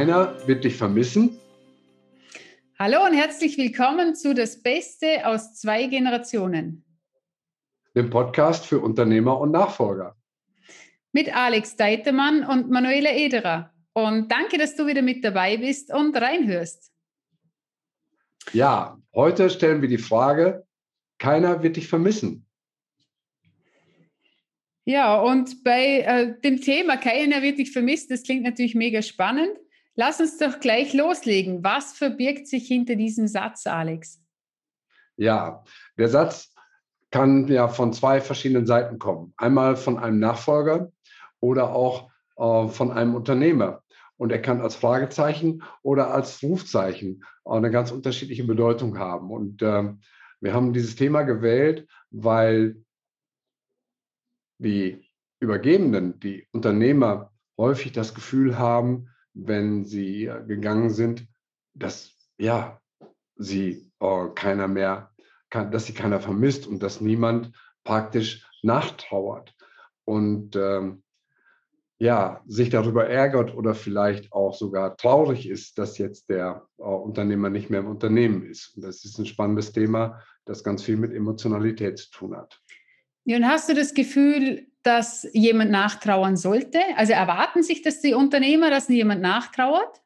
Keiner wird dich vermissen. Hallo und herzlich willkommen zu Das Beste aus zwei Generationen. Dem Podcast für Unternehmer und Nachfolger. Mit Alex Deitemann und Manuela Ederer. Und danke, dass du wieder mit dabei bist und reinhörst. Ja, heute stellen wir die Frage, keiner wird dich vermissen. Ja, und bei äh, dem Thema keiner wird dich vermisst, das klingt natürlich mega spannend. Lass uns doch gleich loslegen. Was verbirgt sich hinter diesem Satz, Alex? Ja, der Satz kann ja von zwei verschiedenen Seiten kommen. Einmal von einem Nachfolger oder auch äh, von einem Unternehmer. Und er kann als Fragezeichen oder als Rufzeichen eine ganz unterschiedliche Bedeutung haben. Und äh, wir haben dieses Thema gewählt, weil die Übergebenen, die Unternehmer häufig das Gefühl haben, wenn sie gegangen sind, dass ja, sie äh, keiner mehr, kann, dass sie keiner vermisst und dass niemand praktisch nachtrauert. Und ähm, ja, sich darüber ärgert oder vielleicht auch sogar traurig ist, dass jetzt der äh, Unternehmer nicht mehr im Unternehmen ist. Und das ist ein spannendes Thema, das ganz viel mit Emotionalität zu tun hat. Ja, und hast du das Gefühl, dass jemand nachtrauern sollte? Also erwarten sich das die Unternehmer, dass jemand nachtrauert?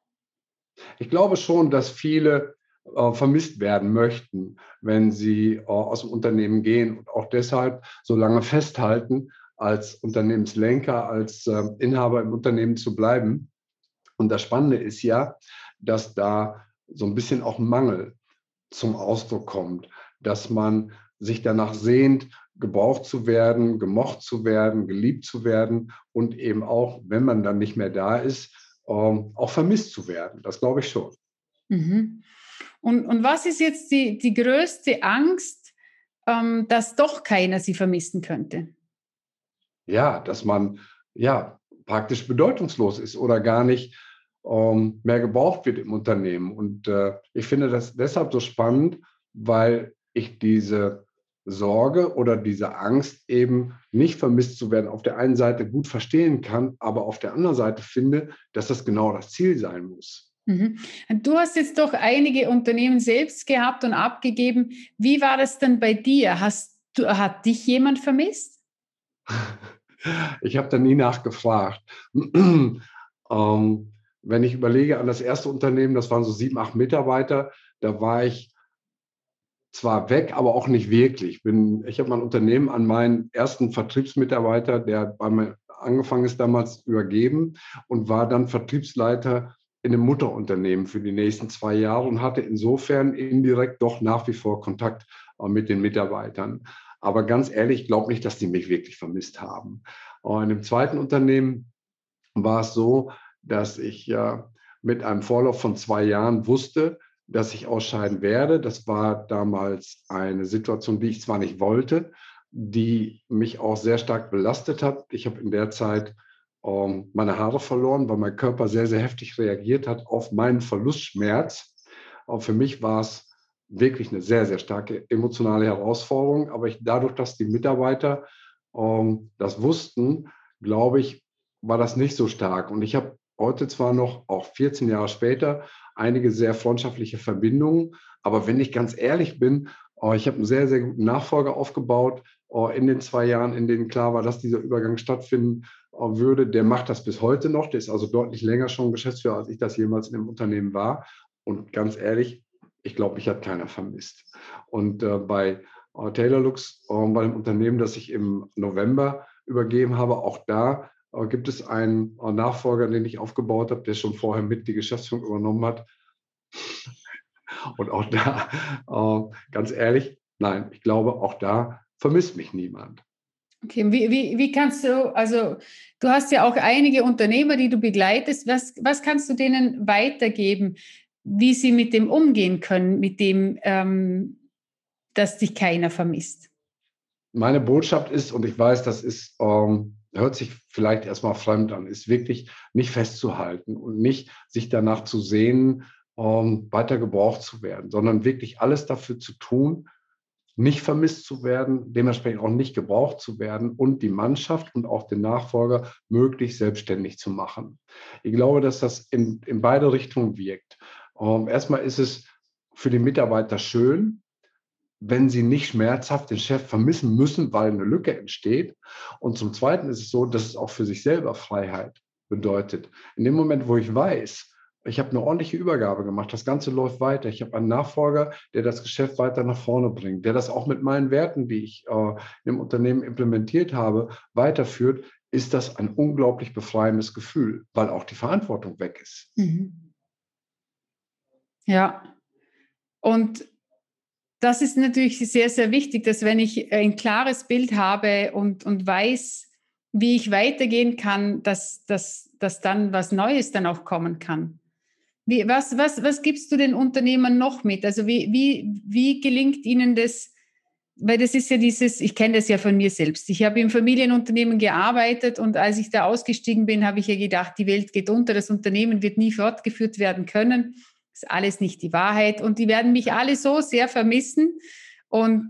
Ich glaube schon, dass viele äh, vermisst werden möchten, wenn sie äh, aus dem Unternehmen gehen und auch deshalb so lange festhalten, als Unternehmenslenker, als äh, Inhaber im Unternehmen zu bleiben. Und das Spannende ist ja, dass da so ein bisschen auch Mangel zum Ausdruck kommt, dass man sich danach sehnt, gebraucht zu werden, gemocht zu werden, geliebt zu werden und eben auch, wenn man dann nicht mehr da ist, ähm, auch vermisst zu werden. Das glaube ich schon. Mhm. Und, und was ist jetzt die, die größte Angst, ähm, dass doch keiner sie vermissen könnte? ja, dass man ja praktisch bedeutungslos ist oder gar nicht ähm, mehr gebraucht wird im Unternehmen. Und äh, ich finde das deshalb so spannend, weil ich diese Sorge oder diese Angst eben nicht vermisst zu werden auf der einen Seite gut verstehen kann, aber auf der anderen Seite finde, dass das genau das Ziel sein muss. Mhm. Du hast jetzt doch einige Unternehmen selbst gehabt und abgegeben. Wie war das denn bei dir? Hast du, hat dich jemand vermisst? Ich habe da nie nachgefragt. ähm, wenn ich überlege an das erste Unternehmen, das waren so sieben, acht Mitarbeiter, da war ich zwar weg, aber auch nicht wirklich. Bin, ich habe mein Unternehmen an meinen ersten Vertriebsmitarbeiter, der bei mir angefangen ist, damals übergeben und war dann Vertriebsleiter in einem Mutterunternehmen für die nächsten zwei Jahre und hatte insofern indirekt doch nach wie vor Kontakt äh, mit den Mitarbeitern. Aber ganz ehrlich, ich glaube nicht, dass die mich wirklich vermisst haben. Und im zweiten Unternehmen war es so, dass ich ja mit einem Vorlauf von zwei Jahren wusste, dass ich ausscheiden werde. Das war damals eine Situation, die ich zwar nicht wollte, die mich auch sehr stark belastet hat. Ich habe in der Zeit ähm, meine Haare verloren, weil mein Körper sehr, sehr heftig reagiert hat auf meinen Verlustschmerz. Auch für mich war es wirklich eine sehr, sehr starke emotionale Herausforderung. Aber ich, dadurch, dass die Mitarbeiter ähm, das wussten, glaube ich, war das nicht so stark. Und ich habe heute zwar noch, auch 14 Jahre später, einige sehr freundschaftliche Verbindungen. Aber wenn ich ganz ehrlich bin, äh, ich habe einen sehr, sehr guten Nachfolger aufgebaut äh, in den zwei Jahren, in denen klar war, dass dieser Übergang stattfinden äh, würde. Der macht das bis heute noch. Der ist also deutlich länger schon Geschäftsführer, als ich das jemals in dem Unternehmen war. Und ganz ehrlich, ich glaube, mich hat keiner vermisst. Und äh, bei äh, Taylor Lux, äh, bei dem Unternehmen, das ich im November übergeben habe, auch da äh, gibt es einen Nachfolger, den ich aufgebaut habe, der schon vorher mit die Geschäftsführung übernommen hat. Und auch da, äh, ganz ehrlich, nein, ich glaube, auch da vermisst mich niemand. Okay, wie, wie, wie kannst du, also du hast ja auch einige Unternehmer, die du begleitest. Was, was kannst du denen weitergeben? wie sie mit dem umgehen können, mit dem, ähm, dass dich keiner vermisst. Meine Botschaft ist, und ich weiß, das ist, ähm, hört sich vielleicht erstmal fremd an, ist wirklich nicht festzuhalten und nicht sich danach zu sehen, ähm, weiter gebraucht zu werden, sondern wirklich alles dafür zu tun, nicht vermisst zu werden, dementsprechend auch nicht gebraucht zu werden und die Mannschaft und auch den Nachfolger möglichst selbstständig zu machen. Ich glaube, dass das in, in beide Richtungen wirkt. Ähm, erstmal ist es für die Mitarbeiter schön, wenn sie nicht schmerzhaft den Chef vermissen müssen, weil eine Lücke entsteht. Und zum Zweiten ist es so, dass es auch für sich selber Freiheit bedeutet. In dem Moment, wo ich weiß, ich habe eine ordentliche Übergabe gemacht, das Ganze läuft weiter, ich habe einen Nachfolger, der das Geschäft weiter nach vorne bringt, der das auch mit meinen Werten, die ich äh, im Unternehmen implementiert habe, weiterführt, ist das ein unglaublich befreiendes Gefühl, weil auch die Verantwortung weg ist. Mhm. Ja, und das ist natürlich sehr, sehr wichtig, dass wenn ich ein klares Bild habe und, und weiß, wie ich weitergehen kann, dass, dass, dass dann was Neues dann auch kommen kann. Wie, was, was, was gibst du den Unternehmern noch mit? Also wie, wie, wie gelingt ihnen das? Weil das ist ja dieses, ich kenne das ja von mir selbst. Ich habe im Familienunternehmen gearbeitet und als ich da ausgestiegen bin, habe ich ja gedacht, die Welt geht unter, das Unternehmen wird nie fortgeführt werden können ist alles nicht die Wahrheit und die werden mich alle so sehr vermissen und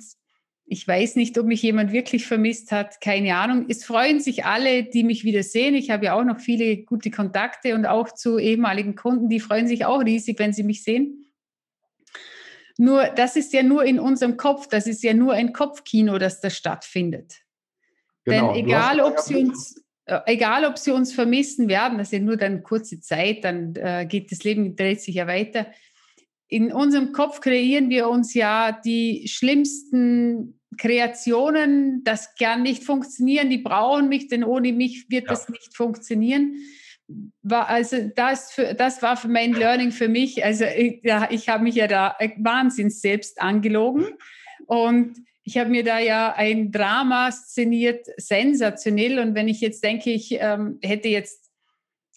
ich weiß nicht, ob mich jemand wirklich vermisst hat, keine Ahnung. Es freuen sich alle, die mich wieder sehen. Ich habe ja auch noch viele gute Kontakte und auch zu ehemaligen Kunden, die freuen sich auch riesig, wenn sie mich sehen. Nur, das ist ja nur in unserem Kopf, das ist ja nur ein Kopfkino, das da stattfindet. Genau. Denn egal, ob sie uns egal ob sie uns vermissen werden, das ist ja nur dann kurze Zeit, dann äh, geht das Leben, dreht sich ja weiter. In unserem Kopf kreieren wir uns ja die schlimmsten Kreationen, das gern nicht funktionieren, die brauchen mich, denn ohne mich wird ja. das nicht funktionieren. War also das, für, das war für mein Learning für mich. Also ich, ja, ich habe mich ja da wahnsinns selbst angelogen und ich habe mir da ja ein Drama szeniert, sensationell. Und wenn ich jetzt denke, ich ähm, hätte jetzt,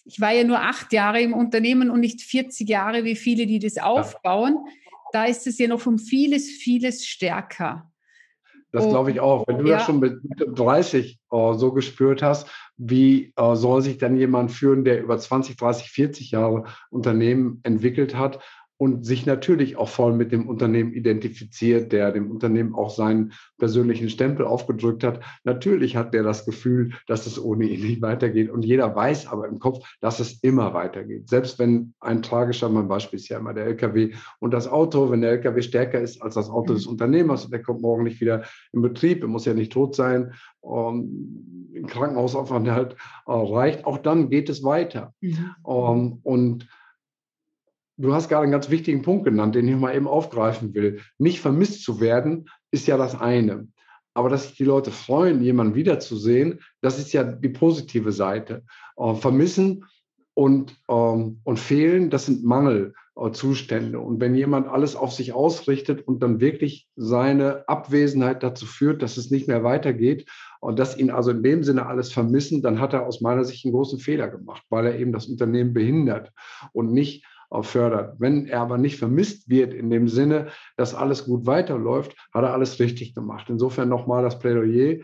ich war ja nur acht Jahre im Unternehmen und nicht 40 Jahre wie viele, die das aufbauen, da ist es ja noch um vieles, vieles stärker. Das glaube ich auch. Wenn du ja. das schon mit 30 uh, äh, so gespürt hast, wie uh, soll sich dann jemand führen, der über 20, 30, 40 Jahre Unternehmen entwickelt hat und sich natürlich auch voll mit dem Unternehmen identifiziert, der dem Unternehmen auch seinen persönlichen Stempel aufgedrückt hat. Natürlich hat der das Gefühl, dass es ohne ihn nicht weitergeht. Und jeder weiß aber im Kopf, dass es immer weitergeht. Selbst wenn ein tragischer, mein Beispiel ist ja immer der LKW und das Auto, wenn der LKW stärker ist als das Auto des mhm. Unternehmers und der kommt morgen nicht wieder in Betrieb, er muss ja nicht tot sein, um, im Krankenhausaufenthalt äh, reicht, auch dann geht es weiter. Mhm. Um, und Du hast gerade einen ganz wichtigen Punkt genannt, den ich mal eben aufgreifen will. Nicht vermisst zu werden, ist ja das eine. Aber dass sich die Leute freuen, jemanden wiederzusehen, das ist ja die positive Seite. Äh, vermissen und, ähm, und fehlen, das sind Mangelzustände. Und wenn jemand alles auf sich ausrichtet und dann wirklich seine Abwesenheit dazu führt, dass es nicht mehr weitergeht und dass ihn also in dem Sinne alles vermissen, dann hat er aus meiner Sicht einen großen Fehler gemacht, weil er eben das Unternehmen behindert und nicht fördert. Wenn er aber nicht vermisst wird in dem Sinne, dass alles gut weiterläuft, hat er alles richtig gemacht. Insofern nochmal das Plädoyer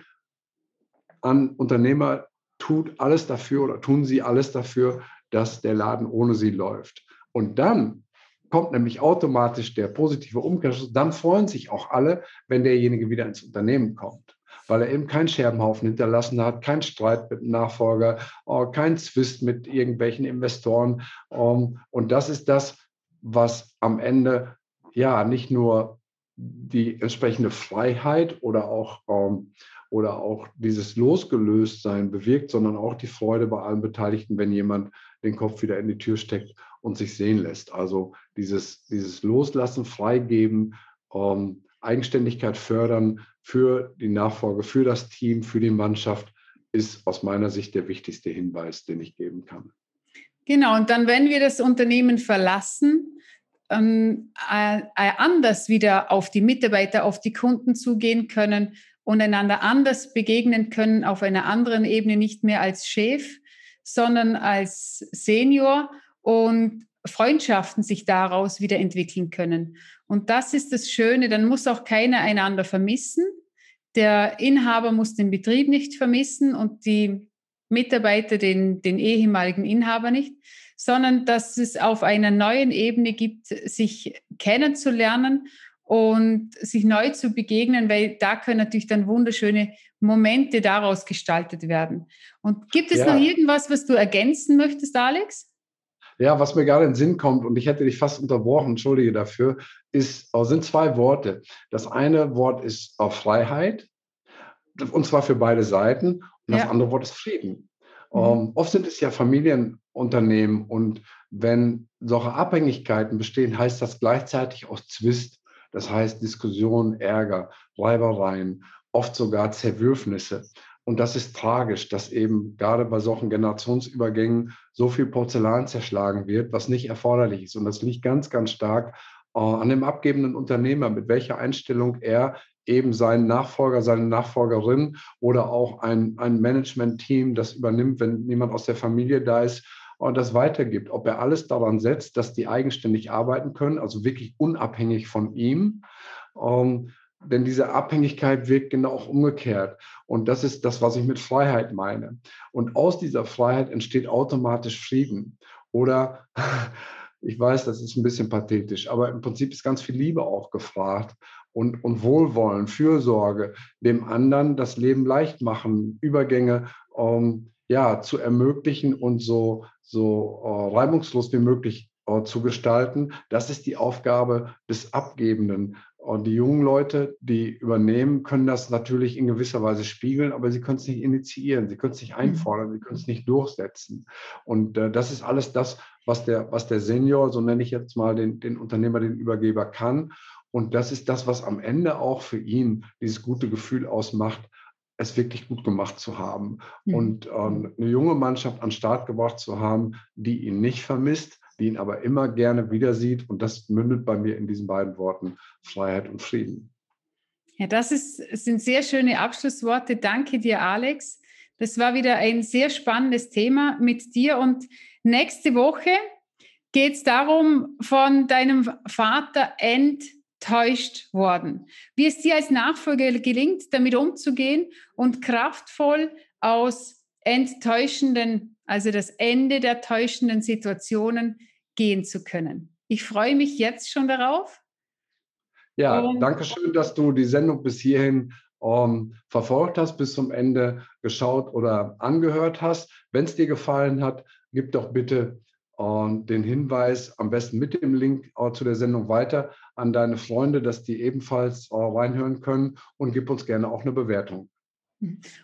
an Unternehmer, tut alles dafür oder tun Sie alles dafür, dass der Laden ohne Sie läuft. Und dann kommt nämlich automatisch der positive Umkehrschluss. Dann freuen sich auch alle, wenn derjenige wieder ins Unternehmen kommt weil er eben keinen Scherbenhaufen hinterlassen hat, keinen Streit mit dem Nachfolger, äh, keinen Zwist mit irgendwelchen Investoren. Ähm, und das ist das, was am Ende ja nicht nur die entsprechende Freiheit oder auch, ähm, oder auch dieses Losgelöstsein bewirkt, sondern auch die Freude bei allen Beteiligten, wenn jemand den Kopf wieder in die Tür steckt und sich sehen lässt. Also dieses, dieses Loslassen, Freigeben, ähm, Eigenständigkeit fördern, für die Nachfolge, für das Team, für die Mannschaft ist aus meiner Sicht der wichtigste Hinweis, den ich geben kann. Genau, und dann, wenn wir das Unternehmen verlassen, ähm, äh, anders wieder auf die Mitarbeiter, auf die Kunden zugehen können und einander anders begegnen können, auf einer anderen Ebene, nicht mehr als Chef, sondern als Senior und Freundschaften sich daraus wieder entwickeln können. Und das ist das Schöne, dann muss auch keiner einander vermissen. Der Inhaber muss den Betrieb nicht vermissen und die Mitarbeiter den, den ehemaligen Inhaber nicht, sondern dass es auf einer neuen Ebene gibt, sich kennenzulernen und sich neu zu begegnen, weil da können natürlich dann wunderschöne Momente daraus gestaltet werden. Und gibt es ja. noch irgendwas, was du ergänzen möchtest, Alex? Ja, was mir gerade in den Sinn kommt, und ich hätte dich fast unterbrochen, entschuldige dafür, ist, äh, sind zwei Worte. Das eine Wort ist auf Freiheit, und zwar für beide Seiten. Und ja. das andere Wort ist Frieden. Mhm. Um, ähm, oft sind es ja Familienunternehmen und wenn solche Abhängigkeiten bestehen, heißt das gleichzeitig auch Zwist. Das heißt Diskussion, Ärger, Reibereien, oft sogar Zerwürfnisse. Und das ist tragisch, dass eben gerade bei solchen Generationsübergängen so viel Porzellan zerschlagen wird, was nicht erforderlich ist. Und das liegt ganz, ganz stark äh, an dem abgebenden Unternehmer, mit welcher Einstellung er eben seinen Nachfolger, seine Nachfolgerin oder auch ein, ein Management-Team, das übernimmt, wenn niemand aus der Familie da ist, und das weitergibt. Ob er alles daran setzt, dass die eigenständig arbeiten können, also wirklich unabhängig von ihm. Ähm, denn diese Abhängigkeit wirkt genau auch umgekehrt. Und das ist das, was ich mit Freiheit meine. Und aus dieser Freiheit entsteht automatisch Frieden. Oder ich weiß, das ist ein bisschen pathetisch, aber im Prinzip ist ganz viel Liebe auch gefragt und, und Wohlwollen, Fürsorge, dem anderen das Leben leicht machen, Übergänge ähm, ja, zu ermöglichen und so, so äh, reibungslos wie möglich äh, zu gestalten. Das ist die Aufgabe des Abgebenden. Und die jungen Leute, die übernehmen, können das natürlich in gewisser Weise spiegeln, aber sie können es nicht initiieren, sie können es nicht mhm. einfordern, sie können es nicht durchsetzen. Und äh, das ist alles das, was der, was der Senior, so nenne ich jetzt mal den, den Unternehmer, den Übergeber kann. Und das ist das, was am Ende auch für ihn dieses gute Gefühl ausmacht, es wirklich gut gemacht zu haben mhm. und ähm, eine junge Mannschaft an den Start gebracht zu haben, die ihn nicht vermisst, die ihn aber immer gerne wieder sieht. Und das mündet bei mir in diesen beiden Worten Freiheit und Frieden. Ja, das ist, sind sehr schöne Abschlussworte. Danke dir, Alex. Das war wieder ein sehr spannendes Thema mit dir. Und nächste Woche geht es darum, von deinem Vater enttäuscht worden. Wie es dir als Nachfolger gelingt, damit umzugehen und kraftvoll aus enttäuschenden, also das Ende der täuschenden Situationen gehen zu können. Ich freue mich jetzt schon darauf. Ja, und danke schön, dass du die Sendung bis hierhin ähm, verfolgt hast, bis zum Ende geschaut oder angehört hast. Wenn es dir gefallen hat, gib doch bitte und den Hinweis am besten mit dem Link zu der Sendung weiter an deine Freunde, dass die ebenfalls reinhören können und gib uns gerne auch eine Bewertung.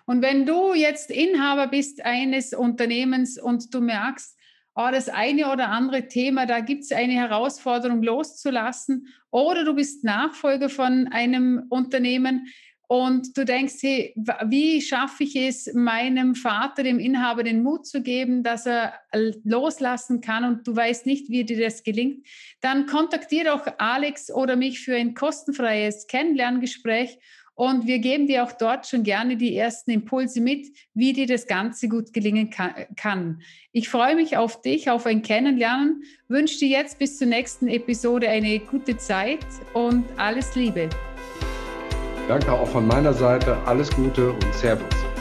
Und wenn du jetzt Inhaber bist eines Unternehmens und du merkst, oh, das eine oder andere Thema, da gibt es eine Herausforderung loszulassen, oder du bist Nachfolger von einem Unternehmen, und du denkst, hey, wie schaffe ich es, meinem Vater, dem Inhaber, den Mut zu geben, dass er loslassen kann und du weißt nicht, wie dir das gelingt, dann kontaktiere doch Alex oder mich für ein kostenfreies Kennenlerngespräch und wir geben dir auch dort schon gerne die ersten Impulse mit, wie dir das Ganze gut gelingen kann. Ich freue mich auf dich, auf ein Kennenlernen, wünsche dir jetzt bis zur nächsten Episode eine gute Zeit und alles Liebe. Danke auch von meiner Seite. Alles Gute und Servus.